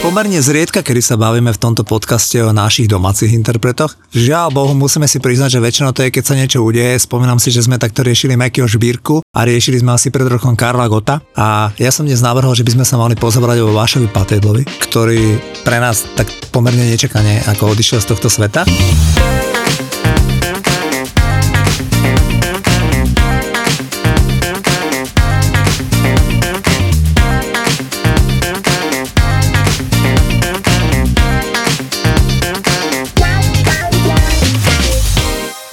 Pomerne zriedka, kedy sa bavíme v tomto podcaste o našich domácich interpretoch. Žiaľ Bohu, musíme si priznať, že väčšinou to je, keď sa niečo udeje. Spomínam si, že sme takto riešili Mekyho Žbírku a riešili sme asi pred rokom Karla Gota. A ja som dnes navrhol, že by sme sa mali pozobrať o Vášovi Patédlovi, ktorý pre nás tak pomerne nečakane ako odišiel z tohto sveta.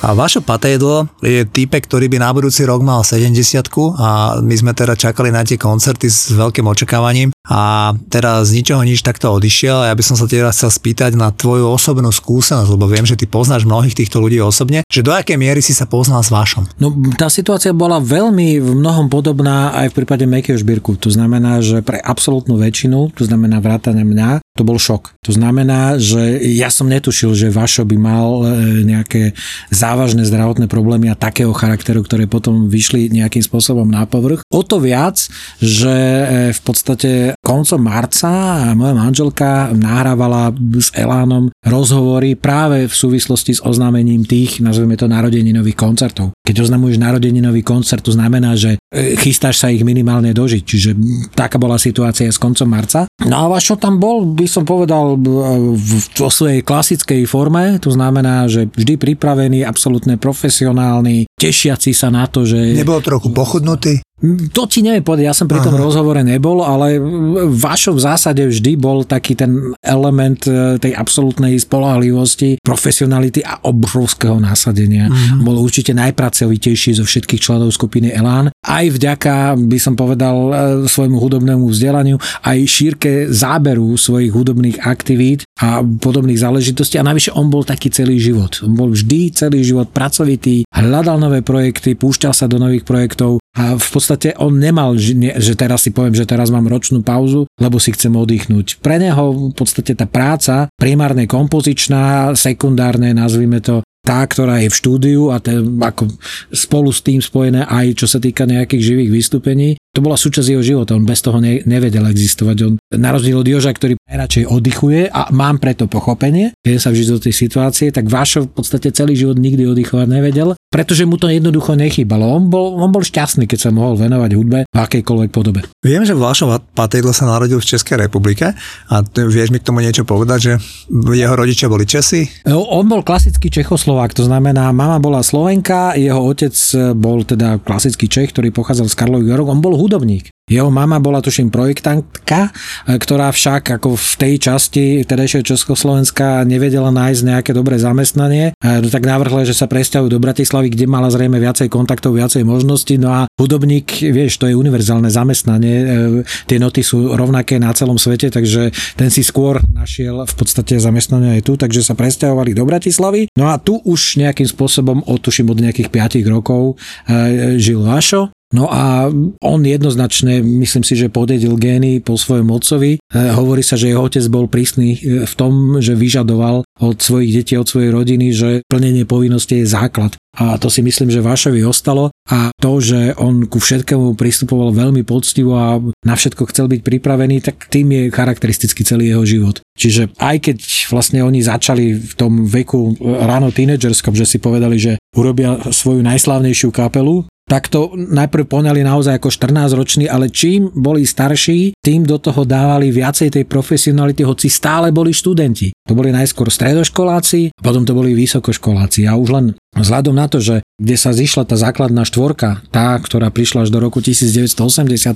A Vašo Patédlo je typek, ktorý by na budúci rok mal 70 a my sme teda čakali na tie koncerty s veľkým očakávaním a teraz z ničoho nič takto odišiel a ja by som sa teda chcel spýtať na tvoju osobnú skúsenosť, lebo viem, že ty poznáš mnohých týchto ľudí osobne, že do akej miery si sa poznal s Vašom? No tá situácia bola veľmi v mnohom podobná aj v prípade Mekého Žbírku. To znamená, že pre absolútnu väčšinu, to znamená vrátane mňa, to bol šok. To znamená, že ja som netušil, že Vašo by mal e, nejaké závažné zdravotné problémy a takého charakteru, ktoré potom vyšli nejakým spôsobom na povrch. O to viac, že e, v podstate koncom marca moja manželka nahrávala s Elánom rozhovory práve v súvislosti s oznámením tých, nazveme to, narodeninových koncertov. Keď oznamuješ narodeninový koncert, to znamená, že e, chystáš sa ich minimálne dožiť. Čiže taká bola situácia s koncom marca. No a Vašo tam bol, by som povedal, vo svojej klasickej forme, to znamená, že vždy pripravený, absolútne profesionálny, tešiaci sa na to, že... Nebol trochu pochudnutý? To ti neviem povedať, ja som pri tom Aha. rozhovore nebol, ale vašo v zásade vždy bol taký ten element e, tej absolútnej spolahlivosti, profesionality a obrovského násadenia. Mm. Bol určite najpracovitejší zo všetkých členov skupiny Elán. Aj vďaka, by som povedal, e, svojmu hudobnému vzdelaniu, aj šírke záberu svojich hudobných aktivít a podobných záležitostí. A navyše on bol taký celý život. On bol vždy celý život pracovitý, hľadal nové projekty, púšťal sa do nových projektov a v podstate on nemal, že teraz si poviem, že teraz mám ročnú pauzu, lebo si chcem oddychnúť. Pre neho v podstate tá práca, primárne kompozičná, sekundárne, nazvime to, tá, ktorá je v štúdiu a ten, ako spolu s tým spojené aj čo sa týka nejakých živých vystúpení, to bola súčasť jeho života, on bez toho ne, nevedel existovať. On, na rozdiel od Joža, ktorý najradšej oddychuje a mám preto pochopenie, keď sa vžiť do tej situácie, tak Vášo v podstate celý život nikdy oddychovať nevedel, pretože mu to jednoducho nechýbalo. On bol, on bol šťastný, keď sa mohol venovať hudbe v akejkoľvek podobe. Viem, že Vášo Patedlo sa narodil v Českej republike a vieš mi k tomu niečo povedať, že jeho rodičia boli Česi? On bol klasický Čechoslovák, to znamená, mama bola Slovenka, jeho otec bol teda klasický Čech, ktorý pochádzal z Karlových Jorok, on bol hudobník. Jeho mama bola tuším projektantka, e, ktorá však ako v tej časti tedajšieho Československa nevedela nájsť nejaké dobré zamestnanie, e, tak navrhla, že sa presťahujú do Bratislavy, kde mala zrejme viacej kontaktov, viacej možností. No a hudobník, vieš, to je univerzálne zamestnanie, e, tie noty sú rovnaké na celom svete, takže ten si skôr našiel v podstate zamestnanie aj tu, takže sa presťahovali do Bratislavy. No a tu už nejakým spôsobom, otuším od nejakých 5 rokov, žil Vašo No a on jednoznačne, myslím si, že podedil gény po svojom otcovi. E, hovorí sa, že jeho otec bol prísny e, v tom, že vyžadoval od svojich detí, od svojej rodiny, že plnenie povinnosti je základ. A to si myslím, že Vášovi ostalo a to, že on ku všetkému pristupoval veľmi poctivo a na všetko chcel byť pripravený, tak tým je charakteristický celý jeho život. Čiže aj keď vlastne oni začali v tom veku ráno tínedžerskom, že si povedali, že urobia svoju najslávnejšiu kapelu, tak to najprv poňali naozaj ako 14-roční, ale čím boli starší, tým do toho dávali viacej tej profesionality, hoci stále boli študenti. To boli najskôr stredoškoláci, potom to boli vysokoškoláci a už len Vzhľadom na to, že kde sa zišla tá základná štvorka, tá, ktorá prišla až do roku 1980,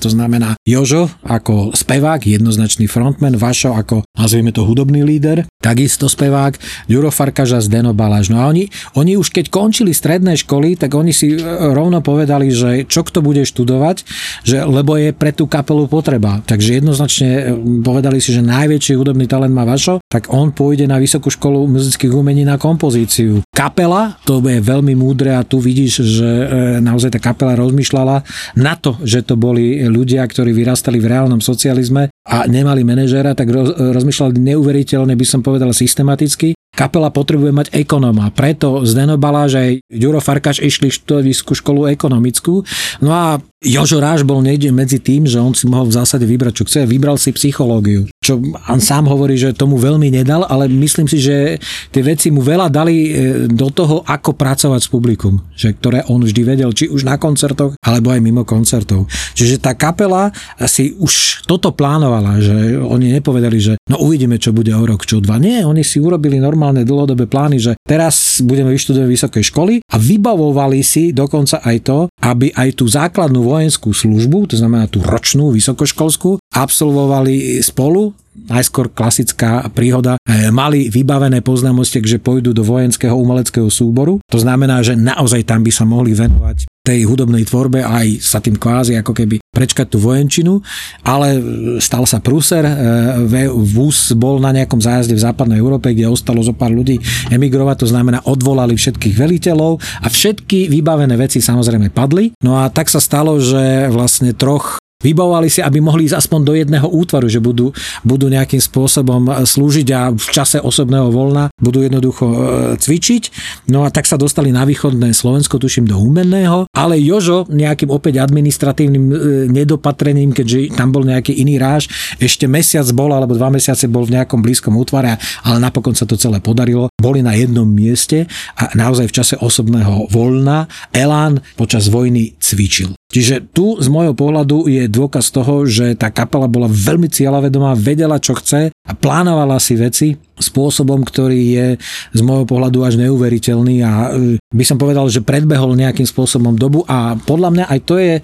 to znamená Jožo ako spevák, jednoznačný frontman, Vašo ako, nazvieme to, hudobný líder, takisto spevák, Juro Farkaža z Deno Baláž. No a oni, oni už keď končili stredné školy, tak oni si e, rovno povedali, že čo kto bude študovať, že, lebo je pre tú kapelu potreba. Takže jednoznačne e, povedali si, že najväčší hudobný talent má Vašo, tak on pôjde na Vysokú školu muzických umení na kompozíciu. Kapela, to je veľmi múdre a tu vidíš, že e, naozaj tá kapela rozmýšľala na to, že to boli ľudia, ktorí vyrastali v reálnom socializme a nemali manažéra, tak roz, rozmýšľali neuveriteľne, by som povedal, systematicky. Kapela potrebuje mať ekonóma, preto Zdeno Baláž aj Ďuro Farkaš išli študovať školu ekonomickú. No a Jožo Ráš bol niekde medzi tým, že on si mohol v zásade vybrať, čo chce. Vybral si psychológiu, čo on sám hovorí, že tomu veľmi nedal, ale myslím si, že tie veci mu veľa dali e, do toho, ako pracovať s publikum, že, ktoré on vždy vedel, či už na koncertoch, alebo aj mimo koncertov. Čiže tá kapela si už toto plánovala, že oni nepovedali, že no uvidíme, čo bude o rok, čo dva. Nie, oni si urobili normálne dlhodobé plány, že teraz budeme vyštudovať vysoké školy a vybavovali si dokonca aj to, aby aj tú základnú vojenskú službu, to znamená tú ročnú vysokoškolskú, absolvovali spolu najskôr klasická príhoda, e, mali vybavené poznámostek, že pôjdu do vojenského umeleckého súboru. To znamená, že naozaj tam by sa mohli venovať tej hudobnej tvorbe aj sa tým kvázi ako keby prečkať tú vojenčinu, ale stal sa prúser, e, vúz bol na nejakom zájazde v západnej Európe, kde ostalo zo pár ľudí emigrovať, to znamená odvolali všetkých veliteľov a všetky vybavené veci samozrejme padli. No a tak sa stalo, že vlastne troch Vybavovali si, aby mohli ísť aspoň do jedného útvaru, že budú, budú nejakým spôsobom e, slúžiť a v čase osobného voľna budú jednoducho e, cvičiť. No a tak sa dostali na východné Slovensko, tuším do Humenného, ale Jožo nejakým opäť administratívnym e, nedopatrením, keďže tam bol nejaký iný ráž, ešte mesiac bol alebo dva mesiace bol v nejakom blízkom útvare, ale napokon sa to celé podarilo. Boli na jednom mieste a naozaj v čase osobného voľna Elán počas vojny cvičil. Čiže tu z môjho pohľadu je dôkaz toho, že tá kapela bola veľmi cieľavedomá, vedela, čo chce a plánovala si veci spôsobom, ktorý je z môjho pohľadu až neuveriteľný a e, by som povedal, že predbehol nejakým spôsobom dobu a podľa mňa aj to je e,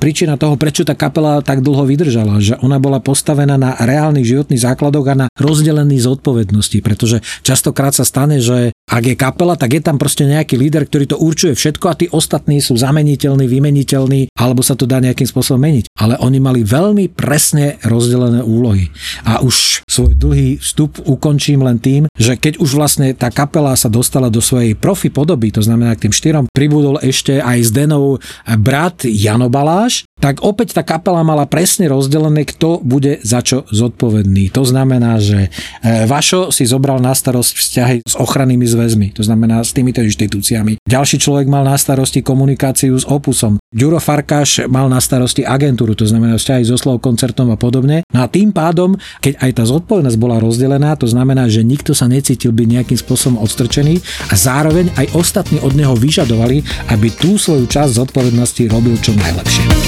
príčina toho, prečo tá kapela tak dlho vydržala, že ona bola postavená na reálnych životných základoch a na rozdelený zodpovednosti, pretože častokrát sa stane, že ak je kapela, tak je tam proste nejaký líder, ktorý to určuje všetko a tí ostatní sú zameniteľní, vymeniteľní alebo sa to dá nejakým spôsobom meniť. Ale oni mali veľmi presne rozdelené úlohy. A už svoj dlhý vstup ukončí končím len tým, že keď už vlastne tá kapela sa dostala do svojej profi podoby, to znamená k tým štyrom, pribudol ešte aj s Denou brat Jano Baláš, tak opäť tá kapela mala presne rozdelené, kto bude za čo zodpovedný. To znamená, že e, Vašo si zobral na starosť vzťahy s ochrannými zväzmi, to znamená s týmito inštitúciami. Ďalší človek mal na starosti komunikáciu s Opusom. Ďuro Farkáš mal na starosti agentúru, to znamená vzťahy so slov koncertom a podobne. No a tým pádom, keď aj tá zodpovednosť bola rozdelená, to znamená, že nikto sa necítil byť nejakým spôsobom odstrčený a zároveň aj ostatní od neho vyžadovali, aby tú svoju časť zodpovednosti robil čo najlepšie.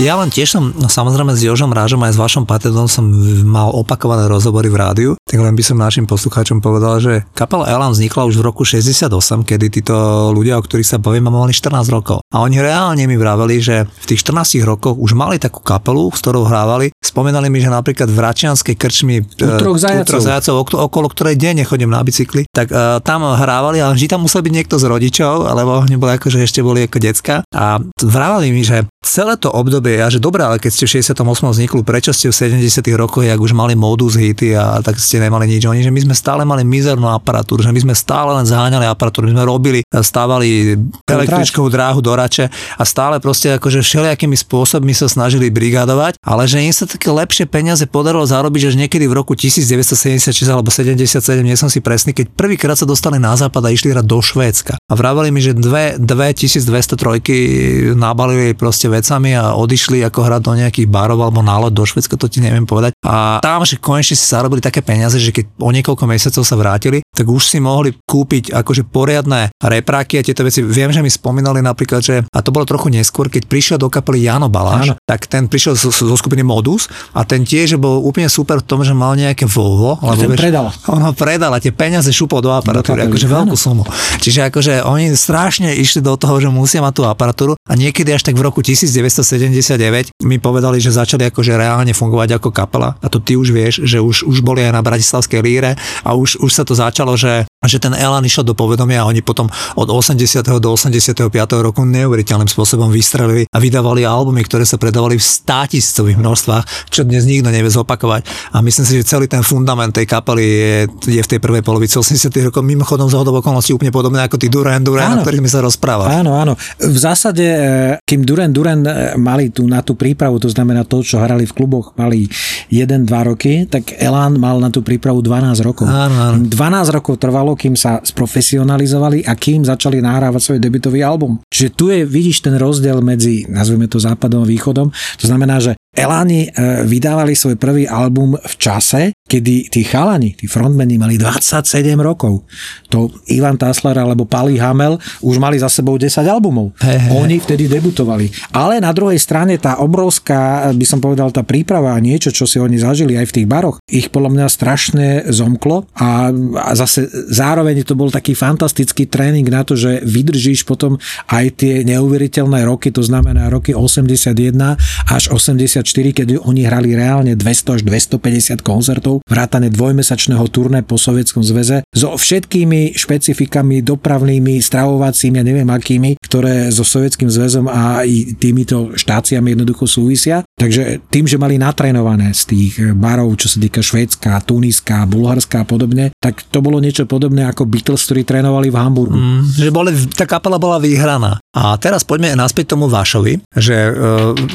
Ja len tiež som, no, samozrejme s Jožom Rážom aj s vašom Patedom som mal opakované rozhovory v rádiu, tak len by som našim poslucháčom povedal, že kapela Elan vznikla už v roku 68, kedy títo ľudia, o ktorých sa bavíme, mali 14 rokov. A oni reálne mi vraveli, že v tých 14 rokoch už mali takú kapelu, s ktorou hrávali. Spomínali mi, že napríklad v Račianskej krčmi u troch zajacov, zajacov okolo ktorej deň chodím na bicykli, tak uh, tam hrávali, ale vždy tam musel byť niekto z rodičov, alebo nebolo ako, že ešte boli ako decka. A vravali mi, že celé to obdobie ja, že dobré, ale keď ste v 68. vznikli, prečo ste v 70. rokoch, ak už mali modus hity a tak ste nemali nič. Oni, že my sme stále mali mizernú aparatúru, že my sme stále len zháňali aparatúru, my sme robili, stávali električkovú dráhu do rače a stále proste akože všelijakými spôsobmi sa snažili brigadovať, ale že im sa také lepšie peniaze podarilo zarobiť, že niekedy v roku 1976 alebo 77, nie som si presný, keď prvýkrát sa dostali na západ a išli hrať do Švédska. A vraveli mi, že dve, 2203 nabalili proste vecami a odišli išli ako hrať do nejakých barov alebo nálad do Švedska, to ti neviem povedať. A tam, že konečne si zarobili také peniaze, že keď o niekoľko mesiacov sa vrátili, tak už si mohli kúpiť akože poriadne repráky a tieto veci. Viem, že mi spomínali napríklad, že a to bolo trochu neskôr, keď prišiel do kapely Jano Baláš, Áno. tak ten prišiel zo, zo skupiny Modus a ten tiež bol úplne super v tom, že mal nejaké Volvo. Alebo, vieš, predal. On ho predal a tie peniaze šupol do aparatúry, akože veľkú sumu. Čiže akože oni strašne išli do toho, že musia mať tú aparatúru a niekedy až tak v roku 1979 mi povedali, že začali akože reálne fungovať ako kapela a to ty už vieš, že už, už boli aj na Bratislavskej líre a už, už sa to začalo, že že ten Elan išiel do povedomia a oni potom od 80. do 85. roku neuveriteľným spôsobom vystrelili a vydávali albumy, ktoré sa predávali v státiscových množstvách, čo dnes nikto nevie zopakovať. A myslím si, že celý ten fundament tej kapely je, je v tej prvej polovici 80. rokov mimochodom z hodov okolností úplne podobné ako tí Duran Duran, o ktorých sme sa rozprávali. Áno, áno. V zásade, e, kým Duran Duran e, mali tu na tú prípravu, to znamená to, čo hrali v kluboch, mali 1-2 roky, tak Elan mal na tú prípravu 12 rokov. Áno, áno. 12 rokov trvalo kým sa sprofesionalizovali a kým začali nahrávať svoj debutový album. Čiže tu je, vidíš ten rozdiel medzi, nazvime to západom a východom. To znamená, že Eláni e, vydávali svoj prvý album v čase, kedy tí chalani, tí frontmeni mali 27 rokov. To Ivan Tasler alebo Pali Hamel už mali za sebou 10 albumov. He, he. Oni vtedy debutovali. Ale na druhej strane tá obrovská, by som povedal, tá príprava a niečo, čo si oni zažili aj v tých baroch, ich podľa mňa strašne zomklo a, a zase zároveň to bol taký fantastický tréning na to, že vydržíš potom aj tie neuveriteľné roky, to znamená roky 81 až 80 keď oni hrali reálne 200 až 250 koncertov, vrátane dvojmesačného turné po Sovietskom zväze, so všetkými špecifikami dopravnými, stravovacími a neviem akými, ktoré so Sovietským zväzom a týmito štáciami jednoducho súvisia. Takže tým, že mali natrénované z tých barov, čo sa týka Švédska, Tuniska, Bulharska a podobne, tak to bolo niečo podobné ako Beatles, ktorí trénovali v Hamburgu. Mm, že boli, tá kapela bola vyhraná. A teraz poďme naspäť tomu Vašovi, že e,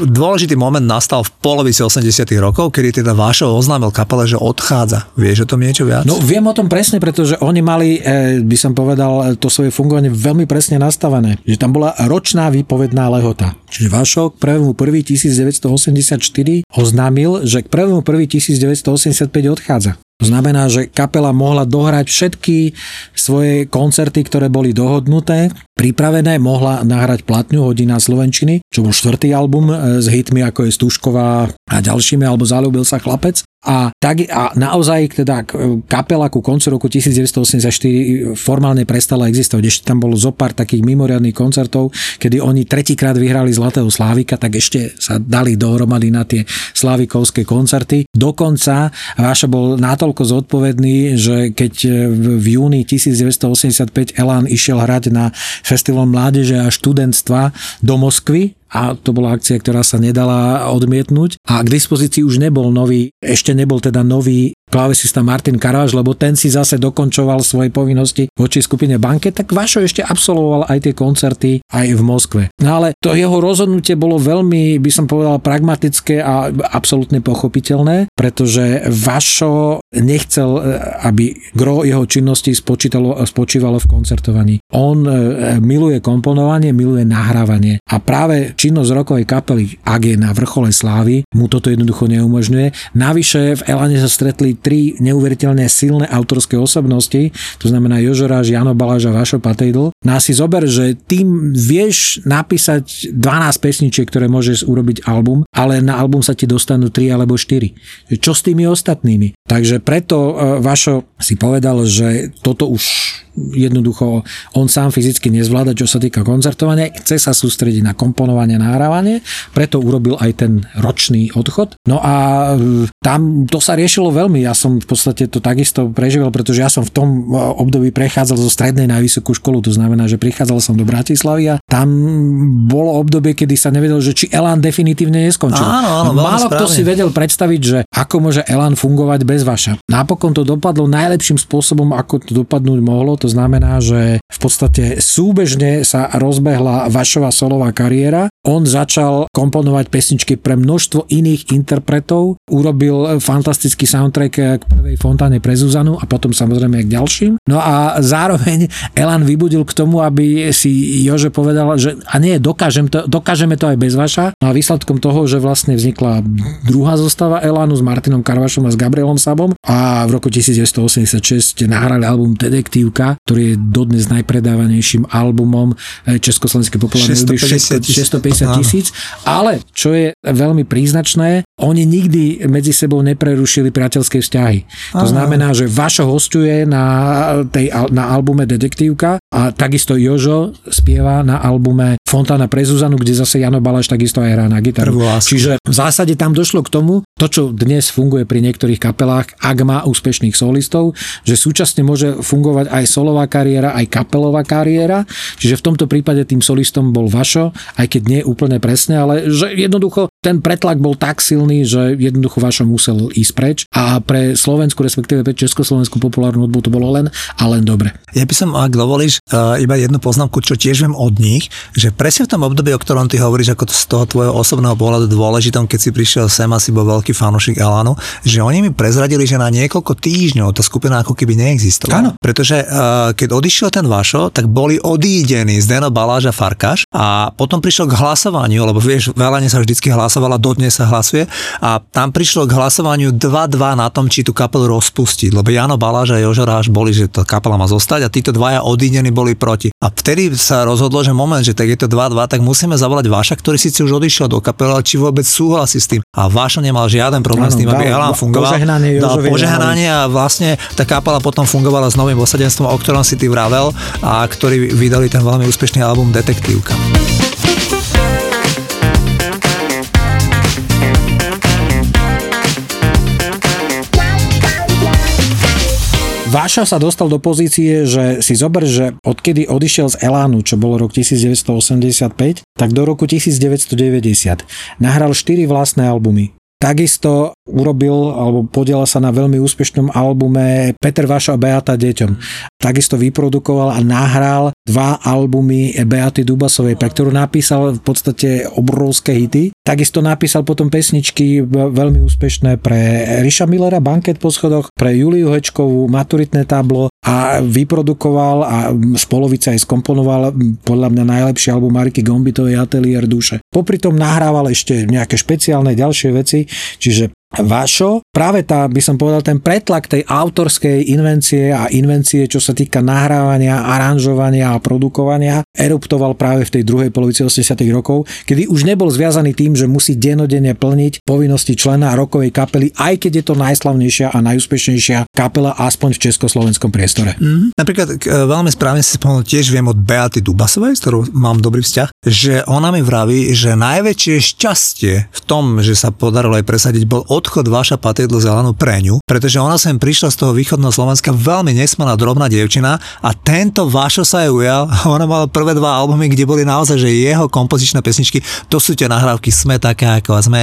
dôležitý moment nastal v polovici 80 rokov, kedy teda Vášov oznámil kapele, že odchádza. Vieš o tom niečo viac? No viem o tom presne, pretože oni mali, e, by som povedal, to svoje fungovanie veľmi presne nastavené. Že tam bola ročná výpovedná lehota. Čiže Vašok k 1.1.1984 oznámil, že k 1.1.1985 odchádza. To znamená, že kapela mohla dohrať všetky svoje koncerty, ktoré boli dohodnuté, pripravené, mohla nahrať platňu hodina Slovenčiny, čo bol štvrtý album e, s hitmi ako je Stušková a ďalšími, alebo Zalúbil sa chlapec. A, tak, a naozaj teda kapela ku koncu roku 1984 formálne prestala existovať. Ešte tam bolo zo pár takých mimoriadných koncertov, kedy oni tretíkrát vyhrali Zlatého Slávika, tak ešte sa dali dohromady na tie slávikovské koncerty. Dokonca Váša bol natoľko zodpovedný, že keď v júni 1985 Elan išiel hrať na Festival mládeže a študentstva do Moskvy, a to bola akcia, ktorá sa nedala odmietnúť a k dispozícii už nebol nový, ešte nebol teda nový klávesista Martin Karáš, lebo ten si zase dokončoval svoje povinnosti voči skupine Banke, tak Vašo ešte absolvoval aj tie koncerty aj v Moskve. No ale to jeho rozhodnutie bolo veľmi, by som povedal, pragmatické a absolútne pochopiteľné, pretože Vašo nechcel, e, aby gro jeho činnosti spočívalo v koncertovaní. On e, miluje komponovanie, miluje nahrávanie a práve činnosť rokovej kapely, ak je na vrchole slávy, mu toto jednoducho neumožňuje. Navyše v Elane sa stretli tri neuveriteľne silné autorské osobnosti, to znamená Jožoráš, Jano Baláž a Vašo Patejdl. No si zober, že tým vieš napísať 12 pesničiek, ktoré môžeš urobiť album, ale na album sa ti dostanú 3 alebo 4. Čo s tými ostatnými? Takže preto e, Vašo si povedal, že toto už jednoducho on sám fyzicky nezvláda, čo sa týka koncertovania, chce sa sústrediť na komponovanie, nahrávanie, preto urobil aj ten ročný odchod. No a e, tam to sa riešilo veľmi, ja som v podstate to takisto prežíval, pretože ja som v tom e, období prechádzal zo strednej na vysokú školu, to znamená, že prichádzal som do Bratislavy a tam bolo obdobie, kedy sa nevedel, že či Elan definitívne neskončil. Áno, áno, Málo kto si vedel predstaviť, že ako môže Elan fungovať bez vaša. Napokon to dopadlo najlepším spôsobom, ako to dopadnúť mohlo, to to znamená, že v podstate súbežne sa rozbehla Vašova solová kariéra. On začal komponovať pesničky pre množstvo iných interpretov, urobil fantastický soundtrack k prvej fontáne pre Zuzanu a potom samozrejme aj k ďalším. No a zároveň Elan vybudil k tomu, aby si Jože povedal, že a nie, dokážem to, dokážeme to aj bez Vaša. No a výsledkom toho, že vlastne vznikla druhá zostava Elanu s Martinom Karvašom a s Gabrielom Sabom a v roku 1986 nahrali album Detektívka, ktorý je dodnes najpredávanejším albumom Československej populárnej 650 tisíc. 650 tisíc. Ale čo je veľmi príznačné, oni nikdy medzi sebou neprerušili priateľské vzťahy. To Áno. znamená, že Vašo hostuje na, tej, na albume Detektívka a takisto Jožo spieva na albume Fontána pre Zuzanu, kde zase Jano Balaš takisto aj hrá na gitaru. Čiže v zásade tam došlo k tomu, to čo dnes funguje pri niektorých kapelách, ak má úspešných solistov, že súčasne môže fungovať aj solová kariéra, aj kapelová kariéra. Čiže v tomto prípade tým solistom bol Vašo, aj keď nie úplne presne, ale že jednoducho ten pretlak bol tak silný, že jednoducho Vašo musel ísť preč a pre Slovensku, respektíve pre Československú populárnu hudbu to bolo len a len dobre. Ja by som, ak dovolíš, uh, iba jednu poznámku, čo tiež viem od nich, že presne v tom období, o ktorom ty hovoríš, ako z toho tvojho osobného pohľadu dôležitom, keď si prišiel sem a si bol veľký fanúšik Elanu, že oni mi prezradili, že na niekoľko týždňov tá skupina ako keby neexistovala. Áno. Pretože uh, keď odišiel ten Vašo, tak boli odídení Zdeno Baláž a Farkáš a potom prišlo k hlasovaniu, lebo vieš, v sa vždycky hlasovala, dodnes sa hlasuje a tam prišlo k hlasovaniu 2-2 na tom, či tú kapelu rozpustiť, lebo Jano Baláž a Jožo Ráš boli, že tá kapela má zostať a títo dvaja odídení boli proti. A vtedy sa rozhodlo, že moment, že tak je to 2-2, tak musíme zavolať Váša, ktorý síce už odišiel do kapely, ale či vôbec súhlasí s tým. A Váša nemal žiaden problém Áno, s tým, aby Elan fungoval. požehnanie dal požehnanie a vlastne tá kapela potom fungovala s novým osadenstvom, o ktorom si ty vravel a ktorí vydali ten veľmi úspešný album Detektívka. Váša sa dostal do pozície, že si zober, že odkedy odišiel z Elánu, čo bolo rok 1985, tak do roku 1990 nahral 4 vlastné albumy. Takisto urobil alebo podiela sa na veľmi úspešnom albume Peter Vašo a Beata deťom. Takisto vyprodukoval a nahral dva albumy Beaty Dubasovej, pre ktorú napísal v podstate obrovské hity. Takisto napísal potom pesničky veľmi úspešné pre Riša Millera, Banket po schodoch, pre Juliu Hečkovú, Maturitné tablo a vyprodukoval a z polovice aj skomponoval podľa mňa najlepší album Mariky Gombitovej Atelier duše. Popri tom nahrával ešte nejaké špeciálne ďalšie veci, čiže Vašo, práve tá, by som povedal, ten pretlak tej autorskej invencie a invencie, čo sa týka nahrávania, aranžovania a produkovania, eruptoval práve v tej druhej polovici 80 rokov, kedy už nebol zviazaný tým, že musí denodenne plniť povinnosti člena rokovej kapely, aj keď je to najslavnejšia a najúspešnejšia kapela aspoň v československom priestore. Mm-hmm. Napríklad k- veľmi správne si spomenul, tiež viem od Beaty Dubasovej, s ktorou mám dobrý vzťah, že ona mi vraví, že najväčšie šťastie v tom, že sa podarilo aj presadiť, bol odchod Vaša Patriedlo z Elanu pre ňu, pretože ona sem prišla z toho východného Slovenska veľmi nesmelá drobná dievčina a tento Vašo sa jej ujal ona mala prvé dva albumy, kde boli naozaj, že jeho kompozičné pesničky, to sú tie nahrávky Sme také ako a sme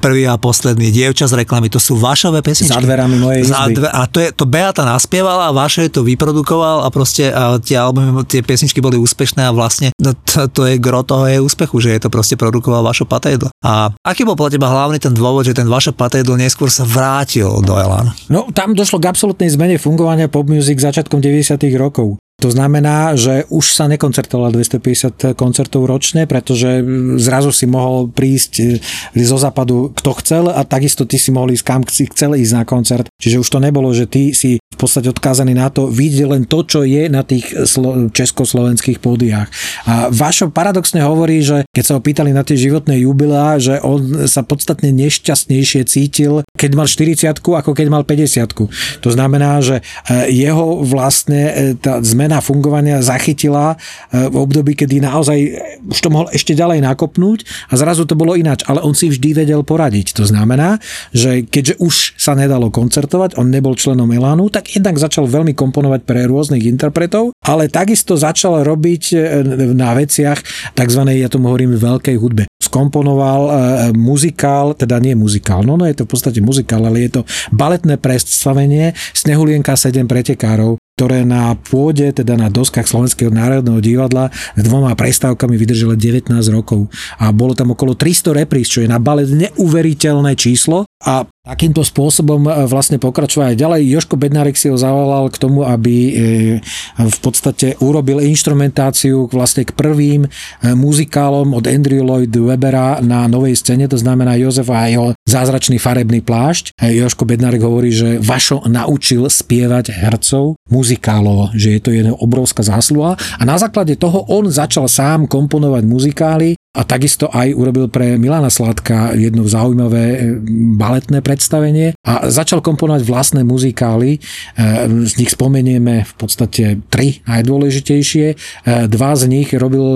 prvý a posledný, dievča z reklamy, to sú Vašové pesničky. Za dverami mojej izby. dve, a to, je, to Beata naspievala a Vašo je to vyprodukoval a proste a tie albumy, tie pesničky boli úspešné a vlastne no, to, to je gro toho jej úspechu, že je to proste produkoval Vašo Patejdl. A aký bol podľa teba hlavný ten dôvod, že ten Vašo Patejdl neskôr sa vrátil do Elan? No, tam došlo k absolútnej zmene fungovania pop music začiatkom 90. rokov. To znamená, že už sa nekoncertovalo 250 koncertov ročne, pretože zrazu si mohol prísť e, zo západu kto chcel a takisto ty si mohol ísť kam si chcel ísť na koncert. Čiže už to nebolo, že ty si v podstate odkázaný na to, vidieť len to, čo je na tých slo- československých pódiách. A Vašo paradoxne hovorí, že keď sa ho pýtali na tie životné jubilá, že on sa podstatne nešťastnejšie cítil, keď mal 40 ako keď mal 50 To znamená, že e, jeho vlastne e, tá zmena fungovania zachytila e, v období, kedy naozaj už to mohol ešte ďalej nakopnúť a zrazu to bolo ináč, ale on si vždy vedel poradiť. To znamená, že keďže už sa nedalo koncertovať, on nebol členom Elánu, tak jednak začal veľmi komponovať pre rôznych interpretov, ale takisto začal robiť e, na veciach tzv. ja tomu hovorím veľkej hudbe. Skomponoval e, muzikál, teda nie muzikál, no, no je to v podstate muzikál, ale je to baletné predstavenie Snehulienka 7 pretekárov. Ktoré na pôde, teda na doskách Slovenského národného divadla s dvoma prestávkami vydržalo 19 rokov. A bolo tam okolo 300 repríz, čo je na balet neuveriteľné číslo. A takýmto spôsobom e, vlastne pokračovať aj ďalej. Joško Bednárek si ho zavolal k tomu, aby e, v podstate urobil instrumentáciu vlastne k prvým e, muzikálom od Andrew Lloyd Webera na novej scéne, to znamená Jozef a jeho zázračný farebný plášť. Joško Bednárek hovorí, že Vašo naučil spievať hercov muzikálovo, že je to jedna obrovská zásluha a na základe toho on začal sám komponovať muzikály a takisto aj urobil pre Milana Sladka jedno zaujímavé e, baletné predstavenie a začal komponovať vlastné muzikály. E, z nich spomenieme v podstate tri najdôležitejšie. E, dva z nich robil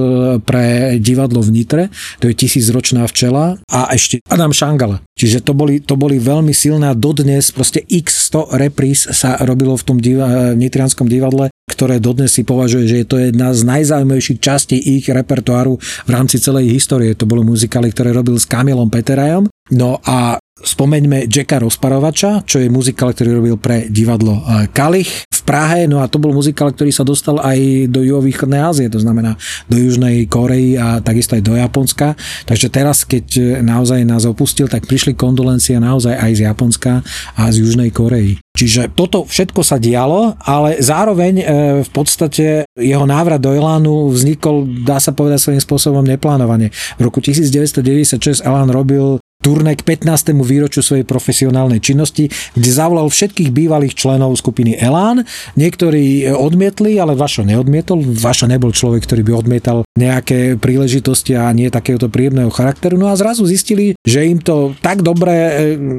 pre divadlo v Nitre, to je Tisícročná včela a ešte Adam Šangala. Čiže to boli, to boli veľmi silné a dodnes proste x 100 repríz sa robilo v tom diva, nitrianskom divadle ktoré dodnes si považuje, že je to jedna z najzaujímavejších častí ich repertoáru v rámci celej histórie. To bolo muzikály, ktoré robil s Kamilom Peterajom. No a Spomeňme Jacka Rozparovača, čo je muzikál, ktorý robil pre divadlo eh, Kalich v Prahe, no a to bol muzikál, ktorý sa dostal aj do juhovýchodnej Ázie, to znamená do Južnej Korei a takisto aj do Japonska. Takže teraz, keď eh, naozaj nás opustil, tak prišli kondolencie naozaj aj z Japonska a z Južnej Korei. Čiže toto všetko sa dialo, ale zároveň eh, v podstate jeho návrat do Elánu vznikol, dá sa povedať svojím spôsobom neplánovane. V roku 1996 Elán robil turné k 15. výročiu svojej profesionálnej činnosti, kde zavolal všetkých bývalých členov skupiny Elán. Niektorí odmietli, ale Vašo neodmietol. Vašo nebol človek, ktorý by odmietal nejaké príležitosti a nie takéhoto príjemného charakteru. No a zrazu zistili, že im to tak dobre eh,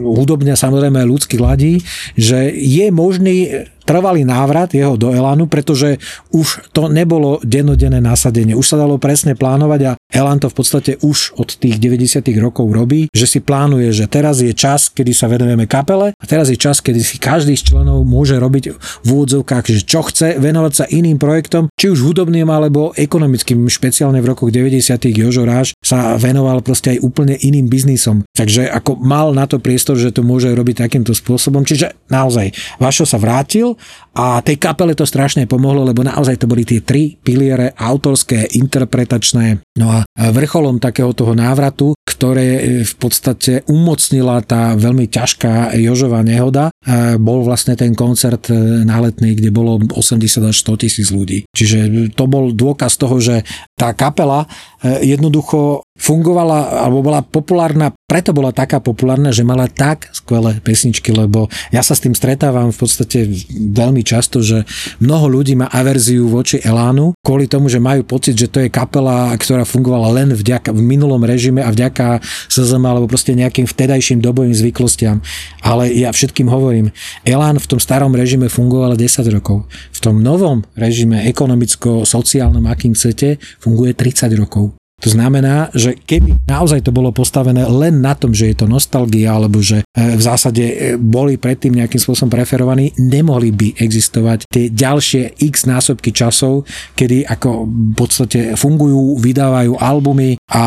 hudobne samozrejme ľudský ladí, že je možný trvalý návrat jeho do Elánu, pretože už to nebolo denodenné nasadenie. Už sa dalo presne plánovať a Elán to v podstate už od tých 90. rokov robí, že si plánuje, že teraz je čas, kedy sa venujeme kapele a teraz je čas, kedy si každý z členov môže robiť v úvodzovkách, že čo chce, venovať sa iným projektom, či už hudobným alebo ekonomickým. Špeciálne v rokoch 90. Jožo Ráš sa venoval proste aj úplne iným biznisom. Takže ako mal na to priestor, že to môže robiť takýmto spôsobom. Čiže naozaj, Vašo sa vrátil a tej kapele to strašne pomohlo, lebo naozaj to boli tie tri piliere autorské, interpretačné. No a vrcholom takého toho návratu, ktoré v podstate umocnila tá veľmi ťažká Jožová nehoda, e, bol vlastne ten koncert e, na letný, kde bolo 80 až 100 tisíc ľudí. Čiže to bol dôkaz toho, že tá kapela e, jednoducho fungovala alebo bola populárna, preto bola taká populárna, že mala tak skvelé pesničky, lebo ja sa s tým stretávam v podstate veľmi často, že mnoho ľudí má averziu voči Elánu kvôli tomu, že majú pocit, že to je kapela, ktorá fungovala len vďaka, v minulom režime a vďaka SZM alebo proste nejakým vtedajším dobovým zvyklostiam. Ale ja všetkým hovorím, Elán v tom starom režime fungoval 10 rokov. V tom novom režime ekonomicko-sociálnom, akým chcete, funguje 30 rokov. To znamená, že keby naozaj to bolo postavené len na tom, že je to nostalgia, alebo že e, v zásade e, boli predtým nejakým spôsobom preferovaní, nemohli by existovať tie ďalšie x násobky časov, kedy ako v podstate fungujú, vydávajú albumy a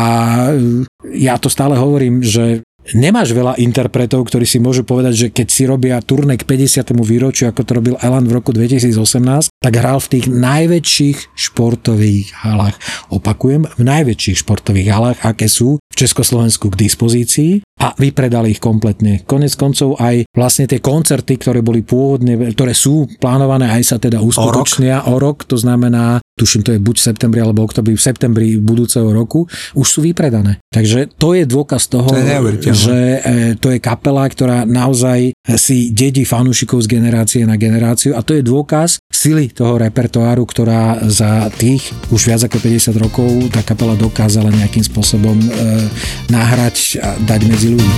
e, ja to stále hovorím, že Nemáš veľa interpretov, ktorí si môžu povedať, že keď si robia turné k 50. výročiu, ako to robil Elan v roku 2018, tak hral v tých najväčších športových halách. Opakujem, v najväčších športových halách, aké sú v Československu k dispozícii a vypredali ich kompletne. Konec koncov aj vlastne tie koncerty, ktoré boli pôvodne, ktoré sú plánované, aj sa teda uskutočnia o rok, o rok to znamená tuším to je buď v septembri alebo oktobri, v septembri budúceho roku, už sú vypredané. Takže to je dôkaz toho, to je že e, to je kapela, ktorá naozaj si dedí fanúšikov z generácie na generáciu a to je dôkaz sily toho repertoáru, ktorá za tých už viac ako 50 rokov tá kapela dokázala nejakým spôsobom e, nahrať a dať medzi ľudí.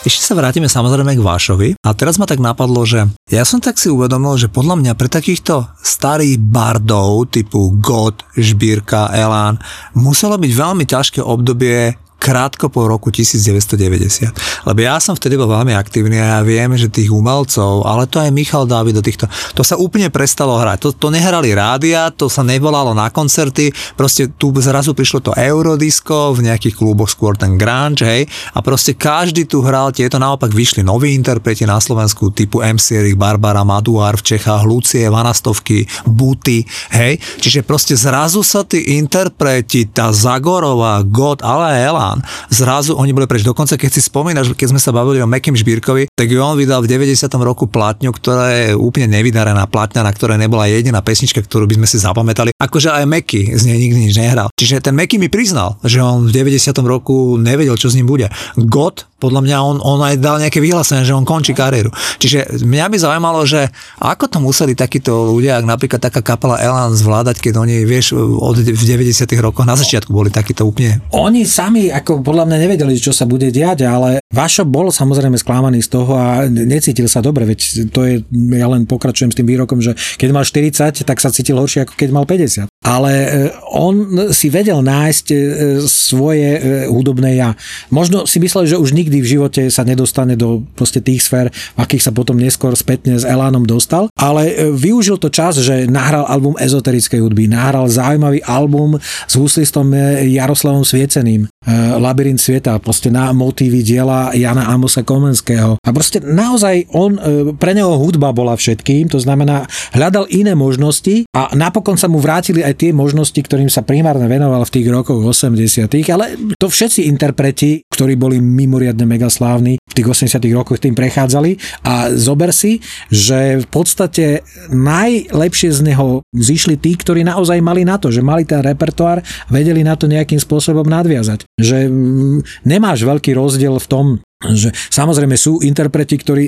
Ešte sa vrátime samozrejme k Vášovi a teraz ma tak napadlo, že ja som tak si uvedomil, že podľa mňa pre takýchto starých bardov typu God, Žbírka, Elán muselo byť veľmi ťažké obdobie krátko po roku 1990. Lebo ja som vtedy bol veľmi aktívny a ja viem, že tých umelcov, ale to aj Michal Dávid do týchto, to sa úplne prestalo hrať. To, to nehrali rádia, to sa nevolalo na koncerty, proste tu zrazu prišlo to Eurodisko, v nejakých kluboch skôr ten grunge, hej, a proste každý tu hral tieto, naopak vyšli noví interpreti na Slovensku typu MC Erich, Barbara Maduár v Čechách, Lucie, Vanastovky, Buty, hej, čiže proste zrazu sa tí interpreti, tá Zagorová, God, ale Ela, Milan. Zrazu oni boli preč. Dokonca, keď si spomínaš, keď sme sa bavili o Mekim Žbírkovi, tak on vydal v 90. roku platňu, ktorá je úplne nevydarená platňa, na ktorej nebola jediná pesnička, ktorú by sme si zapamätali. Akože aj Meky z nej nikdy nič nehral. Čiže ten Meky mi priznal, že on v 90. roku nevedel, čo s ním bude. God podľa mňa on, on aj dal nejaké vyhlásenie, že on končí kariéru. Čiže mňa by zaujímalo, že ako to museli takíto ľudia, ak napríklad taká kapela Elan zvládať, keď oni, vieš, od v 90. rokoch na začiatku boli takíto úplne... Oni sami ako podľa mňa nevedeli, čo sa bude diať, ale Vašo bol samozrejme sklamaný z toho a necítil sa dobre, veď to je, ja len pokračujem s tým výrokom, že keď mal 40, tak sa cítil horšie ako keď mal 50. Ale e, on si vedel nájsť e, svoje e, hudobné ja. Možno si myslel, že už nikdy v živote sa nedostane do proste tých sfér, v akých sa potom neskôr spätne s Elánom dostal, ale využil to čas, že nahral album ezoterickej hudby, nahral zaujímavý album s huslistom Jaroslavom Svieceným, Labyrint sveta, proste na motívy diela Jana Amosa Komenského. A proste naozaj on, pre neho hudba bola všetkým, to znamená hľadal iné možnosti a napokon sa mu vrátili aj tie možnosti, ktorým sa primárne venoval v tých rokoch 80 ale to všetci interpreti, ktorí boli mimoriadne megaslávni v tých 80 rokoch tým prechádzali a zober si, že v podstate najlepšie z neho zišli tí, ktorí naozaj mali na to, že mali ten repertoár, vedeli na to nejakým spôsobom nadviazať. Že mm, nemáš veľký rozdiel v tom, že samozrejme sú interpreti, ktorí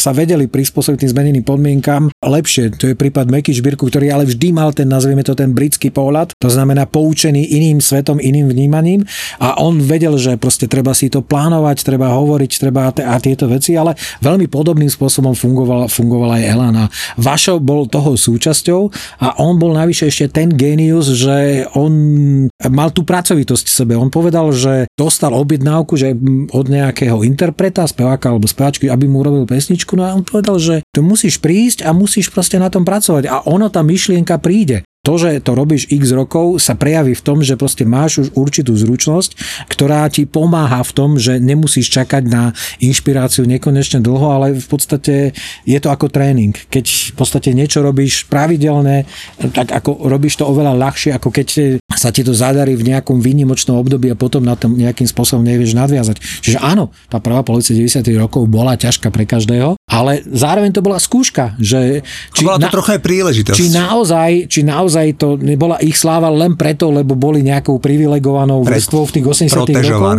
sa vedeli prispôsobiť tým zmeneným podmienkam lepšie. To je prípad Meky Žbírku, ktorý ale vždy mal ten, nazvieme to ten britský pohľad, to znamená poučený iným svetom, iným vnímaním a on vedel, že proste treba si to plánovať, treba hovoriť, treba a tieto veci, ale veľmi podobným spôsobom fungoval, fungoval aj Elana. Vašo bol toho súčasťou a on bol navyše ešte ten genius, že on mal tú pracovitosť v sebe. On povedal, že dostal objednávku, že od nejakého interpreta, speváka alebo speváčky, aby mu urobil pesničku. No a on povedal, že tu musíš prísť a musíš proste na tom pracovať. A ono tá myšlienka príde to, že to robíš x rokov, sa prejaví v tom, že proste máš už určitú zručnosť, ktorá ti pomáha v tom, že nemusíš čakať na inšpiráciu nekonečne dlho, ale v podstate je to ako tréning. Keď v podstate niečo robíš pravidelne, tak ako robíš to oveľa ľahšie, ako keď sa ti to zadarí v nejakom výnimočnom období a potom na tom nejakým spôsobom nevieš nadviazať. Čiže áno, tá prvá polovica 90. rokov bola ťažká pre každého, ale zároveň to bola skúška, že či, bola to na, trochu aj príležitosť. Či naozaj, či naozaj naozaj to nebola ich sláva len preto, lebo boli nejakou privilegovanou vrstvou v tých 80 rokoch.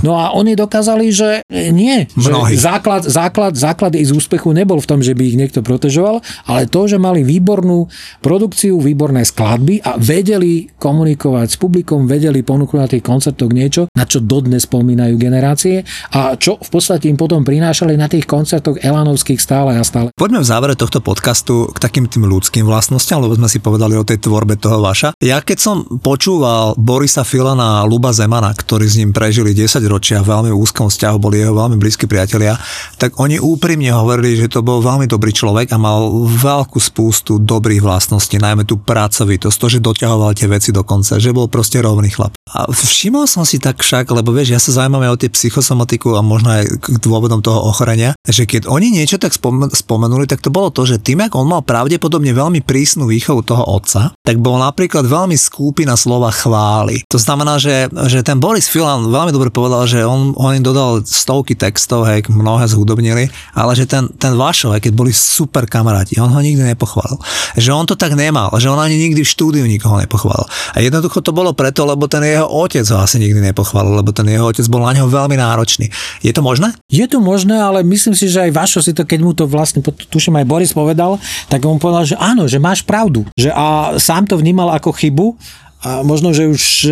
No a oni dokázali, že nie. Že základ, základ, základ ich z úspechu nebol v tom, že by ich niekto protežoval, ale to, že mali výbornú produkciu, výborné skladby a vedeli komunikovať s publikom, vedeli ponúknuť na tých koncertoch niečo, na čo dodnes spomínajú generácie a čo v podstate im potom prinášali na tých koncertoch Elanovských stále a stále. Poďme v závere tohto podcastu k takým tým ľudským vlastnostiam, lebo sme si povedali o tej tvorbe toho vaša. Ja keď som počúval Borisa Filana a Luba Zemana, ktorí s ním prežili 10 ročia v veľmi úzkom vzťahu, boli jeho veľmi blízki priatelia, tak oni úprimne hovorili, že to bol veľmi dobrý človek a mal veľkú spústu dobrých vlastností, najmä tú pracovitosť, to, že doťahoval tie veci do konca, že bol proste rovný chlap. A všimol som si tak však, lebo vieš, ja sa zaujímam aj o tie psychosomatiku a možno aj k dôvodom toho ochorenia, že keď oni niečo tak spomenuli, tak to bolo to, že tým, ako on mal pravdepodobne veľmi prísnu výchovu toho otca, tak bol napríklad veľmi skúpi na slova chvály. To znamená, že, že ten Boris Filan veľmi dobre povedal, že on, on im dodal stovky textov, hej, mnohé zhudobnili, ale že ten, ten Vašo, keď boli super kamaráti, on ho nikdy nepochválil. Že on to tak nemal, že on ani nikdy v štúdiu nikoho nepochválil. A jednoducho to bolo preto, lebo ten jeho otec ho asi nikdy nepochválil, lebo ten jeho otec bol na neho veľmi náročný. Je to možné? Je to možné, ale myslím si, že aj Vašo si to, keď mu to vlastne, tuším aj Boris povedal, tak on povedal, že áno, že máš pravdu. Že a sám to vnímal ako chybu a možno, že už e,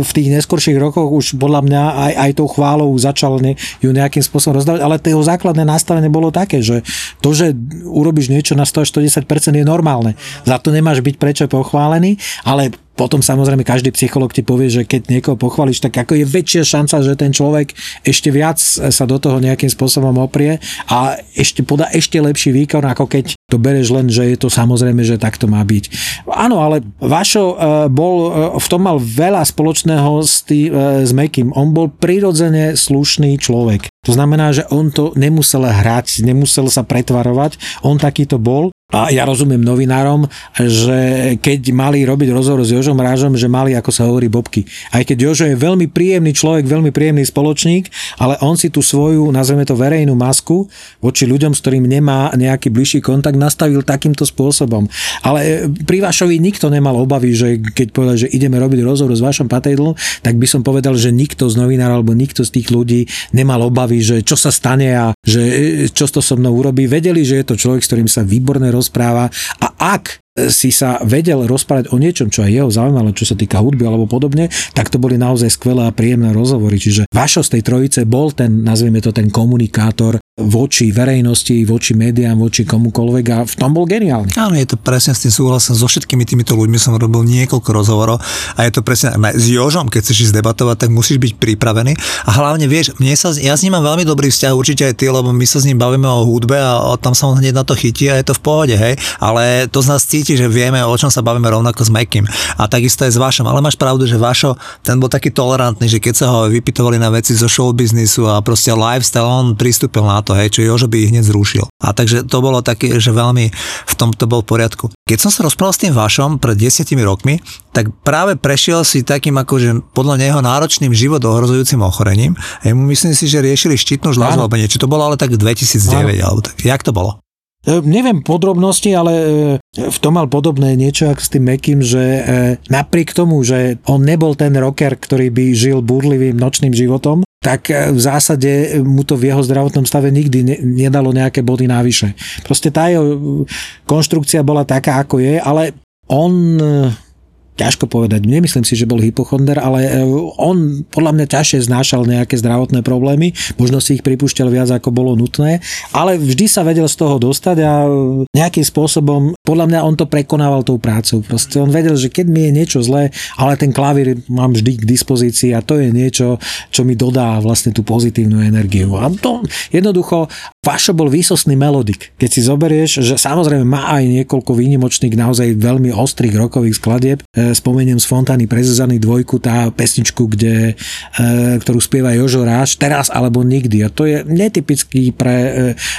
v tých neskorších rokoch už podľa mňa aj, aj tou chválou začal ne, ju nejakým spôsobom rozdávať, ale jeho základné nastavenie bolo také, že to, že urobíš niečo na 100 až 110% je normálne. Za to nemáš byť prečo pochválený, ale potom samozrejme každý psycholog ti povie, že keď niekoho pochváliš, tak ako je väčšia šanca, že ten človek ešte viac sa do toho nejakým spôsobom oprie a ešte podá ešte lepší výkon, ako keď to bereš len, že je to samozrejme, že takto má byť. Áno, ale Vašo e, bol, e, v tom mal veľa spoločného s, tý, e, s Mekým. On bol prirodzene slušný človek. To znamená, že on to nemusel hrať, nemusel sa pretvarovať, on takýto bol a ja rozumiem novinárom, že keď mali robiť rozhovor s Jožom Rážom, že mali, ako sa hovorí, bobky. Aj keď Jožo je veľmi príjemný človek, veľmi príjemný spoločník, ale on si tú svoju, nazveme to verejnú masku, voči ľuďom, s ktorým nemá nejaký bližší kontakt, nastavil takýmto spôsobom. Ale pri Vašovi nikto nemal obavy, že keď povedal, že ideme robiť rozhovor s Vašom Patejdlom, tak by som povedal, že nikto z novinárov alebo nikto z tých ľudí nemal obavy, že čo sa stane a že čo to so mnou urobí. Vedeli, že je to človek, s ktorým sa výborne roz rozpráva a ak si sa vedel rozprávať o niečom, čo aj jeho zaujímalo, čo sa týka hudby alebo podobne, tak to boli naozaj skvelé a príjemné rozhovory. Čiže Vašo z tej trojice bol ten, nazvieme to ten komunikátor voči verejnosti, voči médiám, voči komukoľvek a v tom bol geniálny. Áno, je to presne s tým súhlasom. So všetkými týmito ľuďmi som robil niekoľko rozhovorov a je to presne s Jožom, keď chceš ísť debatovať, tak musíš byť pripravený. A hlavne vieš, mne sa, ja s ním mám veľmi dobrý vzťah, určite aj ty, lebo my sa s ním bavíme o hudbe a, a tam sa on hneď na to chytí a je to v pohode, hej. Ale to z nás cíti, že vieme, o čom sa bavíme rovnako s Mekým. A takisto aj s Vašom. Ale máš pravdu, že Vašo, ten bol taký tolerantný, že keď sa ho vypytovali na veci zo showbiznisu a proste lifestyle, on pristúpil na to, hej, čo Jožo by ich hneď zrušil. A takže to bolo také, že veľmi v tomto bol v poriadku. Keď som sa rozprával s tým Vašom pred desiatimi rokmi, tak práve prešiel si takým akože podľa neho náročným život ohrozujúcim ochorením. Mu myslím si, že riešili štítnu žľazu alebo niečo. To bolo ale tak 2009 alebo tak. Jak to bolo? E, neviem podrobnosti, ale e, v tom mal podobné niečo ako s tým Mekým, že e, napriek tomu, že on nebol ten rocker, ktorý by žil burlivým nočným životom, tak v zásade mu to v jeho zdravotnom stave nikdy nedalo nejaké body návyše. Proste tá jeho konštrukcia bola taká, ako je, ale on ťažko povedať. Nemyslím si, že bol hypochonder, ale e, on podľa mňa ťažšie znášal nejaké zdravotné problémy, možno si ich pripúšťal viac ako bolo nutné, ale vždy sa vedel z toho dostať a nejakým spôsobom, podľa mňa on to prekonával tou prácou. Proste on vedel, že keď mi je niečo zlé, ale ten klavír mám vždy k dispozícii a to je niečo, čo mi dodá vlastne tú pozitívnu energiu. A to jednoducho, Vašo bol výsostný melodik. Keď si zoberieš, že samozrejme má aj niekoľko výnimočných, naozaj veľmi ostrých rokových skladieb, e, spomeniem z Fontány prezezaný dvojku, tá pesničku, kde, e, ktorú spieva Jožo Ráš, teraz alebo nikdy. A to je netypický pre e,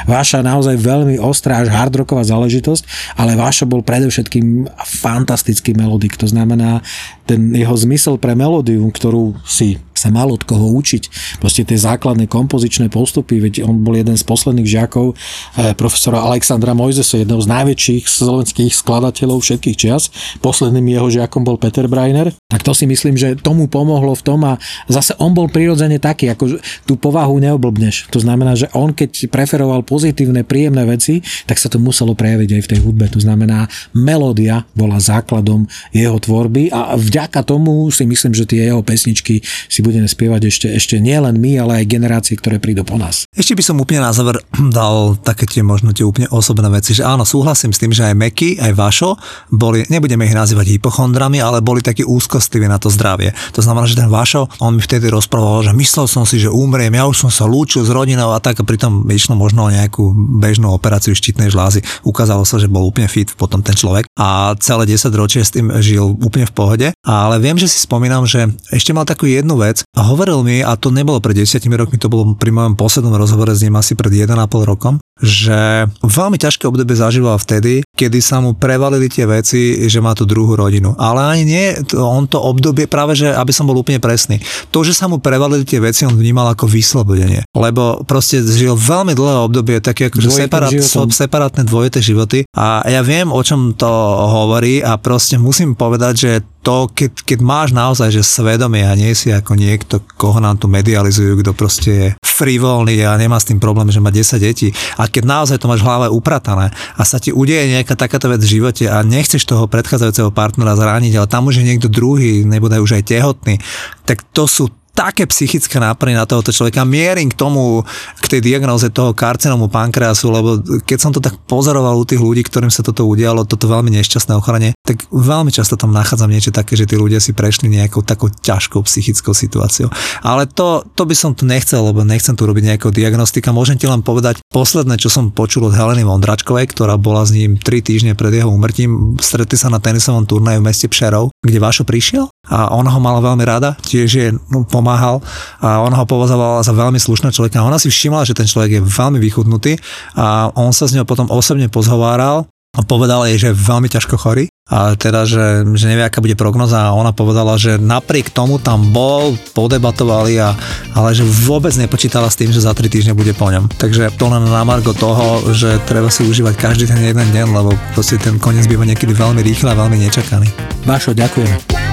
Váša naozaj veľmi ostrá až hardrocková záležitosť, ale Váša bol predovšetkým fantastický melodik. To znamená, ten jeho zmysel pre melódiu, ktorú si sa mal od koho učiť. Proste tie základné kompozičné postupy, veď on bol jeden z posledných žiakov eh, profesora Alexandra Mojzesa, jedného z najväčších slovenských skladateľov všetkých čias. Posledným jeho žiakom bol Peter Breiner. Tak to si myslím, že tomu pomohlo v tom a zase on bol prirodzene taký, ako tú povahu neoblbneš. To znamená, že on keď preferoval pozitívne, príjemné veci, tak sa to muselo prejaviť aj v tej hudbe. To znamená, melódia bola základom jeho tvorby a vďaka tomu si myslím, že tie jeho pesničky si budú budeme spievať ešte, ešte nielen my, ale aj generácie, ktoré prídu po nás. Ešte by som úplne na záver dal také tie možno tie úplne osobné veci, že áno, súhlasím s tým, že aj Meky, aj Vašo boli, nebudeme ich nazývať hypochondrami, ale boli takí úzkostiví na to zdravie. To znamená, že ten Vašo, on mi vtedy rozprával, že myslel som si, že umriem, ja už som sa lúčil s rodinou a tak a pritom išlo možno o nejakú bežnú operáciu štítnej žlázy. Ukázalo sa, že bol úplne fit potom ten človek a celé 10 ročie s tým žil úplne v pohode. Ale viem, že si spomínam, že ešte mal takú jednu vec, a hovoril mi, a to nebolo pred desiatimi rokmi, to bolo pri mojom poslednom rozhovore s ním asi pred 1,5 rokom, že veľmi ťažké obdobie zažíval vtedy, kedy sa mu prevalili tie veci, že má tú druhú rodinu. Ale ani nie, on to obdobie, práve že, aby som bol úplne presný, to, že sa mu prevalili tie veci, on vnímal ako vyslobodenie. Lebo proste žil veľmi dlhé obdobie, také ako separát, separátne dvojité životy. A ja viem, o čom to hovorí a proste musím povedať, že to, keď, keď máš naozaj, že svedomie a nie si ako niekto, koho nám tu medializujú, kto proste je frivolný a nemá s tým problém, že má 10 detí. A keď naozaj to máš v hlave upratané a sa ti udeje nejaká takáto vec v živote a nechceš toho predchádzajúceho partnera zrániť, ale tam už je niekto druhý, nebude už aj tehotný, tak to sú také psychické náplne na tohoto človeka. Mierim k tomu, k tej diagnoze toho karcinomu pankreasu, lebo keď som to tak pozoroval u tých ľudí, ktorým sa toto udialo, toto veľmi nešťastné ochorenie, tak veľmi často tam nachádzam niečo také, že tí ľudia si prešli nejakou takou ťažkou psychickou situáciou. Ale to, to by som tu nechcel, lebo nechcem tu robiť nejakú diagnostika. Môžem ti len povedať posledné, čo som počul od Heleny Vondračkovej, ktorá bola s ním 3 týždne pred jeho umrtím. Stretli sa na tenisovom turnaji v meste Pšerov, kde Vašo prišiel a ona ho mala veľmi rada, tiež je no, pomáhal a ona ho považovala za veľmi slušného človeka. Ona si všimla, že ten človek je veľmi vychudnutý a on sa s ňou potom osobne pozhováral a povedal jej, že je veľmi ťažko chorý a teda, že, že nevie, aká bude prognoza a ona povedala, že napriek tomu tam bol, podebatovali, a, ale že vôbec nepočítala s tým, že za 3 týždne bude po ňom. Takže to len na margo toho, že treba si užívať každý ten jeden deň, lebo proste ten koniec býva niekedy veľmi rýchly a veľmi nečakaný. Vašo, ďakujeme.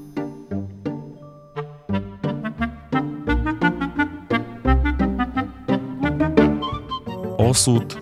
ao.